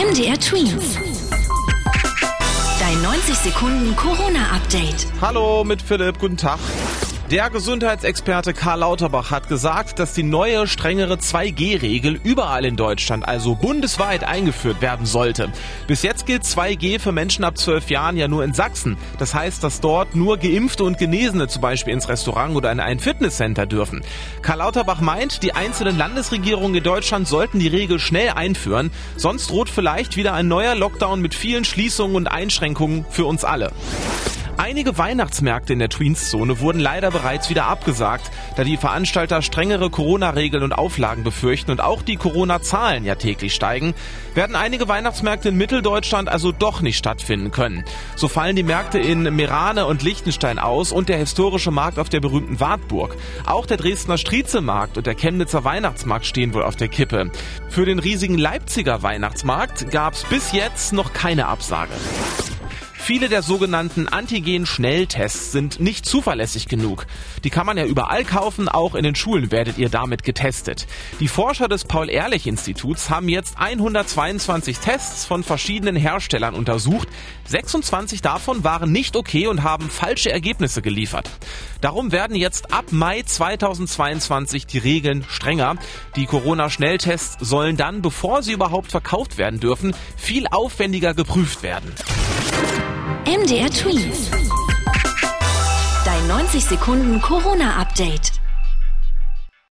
MDR Twins. Dein 90 Sekunden Corona-Update. Hallo mit Philipp, guten Tag. Der Gesundheitsexperte Karl Lauterbach hat gesagt, dass die neue, strengere 2G-Regel überall in Deutschland, also bundesweit, eingeführt werden sollte. Bis jetzt gilt 2G für Menschen ab 12 Jahren ja nur in Sachsen. Das heißt, dass dort nur Geimpfte und Genesene zum Beispiel ins Restaurant oder in ein Fitnesscenter dürfen. Karl Lauterbach meint, die einzelnen Landesregierungen in Deutschland sollten die Regel schnell einführen, sonst droht vielleicht wieder ein neuer Lockdown mit vielen Schließungen und Einschränkungen für uns alle. Einige Weihnachtsmärkte in der Tweens-Zone wurden leider bereits wieder abgesagt, da die Veranstalter strengere Corona-Regeln und Auflagen befürchten und auch die Corona-Zahlen ja täglich steigen, werden einige Weihnachtsmärkte in Mitteldeutschland also doch nicht stattfinden können. So fallen die Märkte in Merane und Liechtenstein aus und der historische Markt auf der berühmten Wartburg. Auch der Dresdner Striezelmarkt und der Chemnitzer Weihnachtsmarkt stehen wohl auf der Kippe. Für den riesigen Leipziger Weihnachtsmarkt gab es bis jetzt noch keine Absage. Viele der sogenannten Antigen-Schnelltests sind nicht zuverlässig genug. Die kann man ja überall kaufen, auch in den Schulen werdet ihr damit getestet. Die Forscher des Paul-Ehrlich-Instituts haben jetzt 122 Tests von verschiedenen Herstellern untersucht. 26 davon waren nicht okay und haben falsche Ergebnisse geliefert. Darum werden jetzt ab Mai 2022 die Regeln strenger. Die Corona-Schnelltests sollen dann, bevor sie überhaupt verkauft werden dürfen, viel aufwendiger geprüft werden. MDR Twins. Dein 90 Sekunden Corona-Update.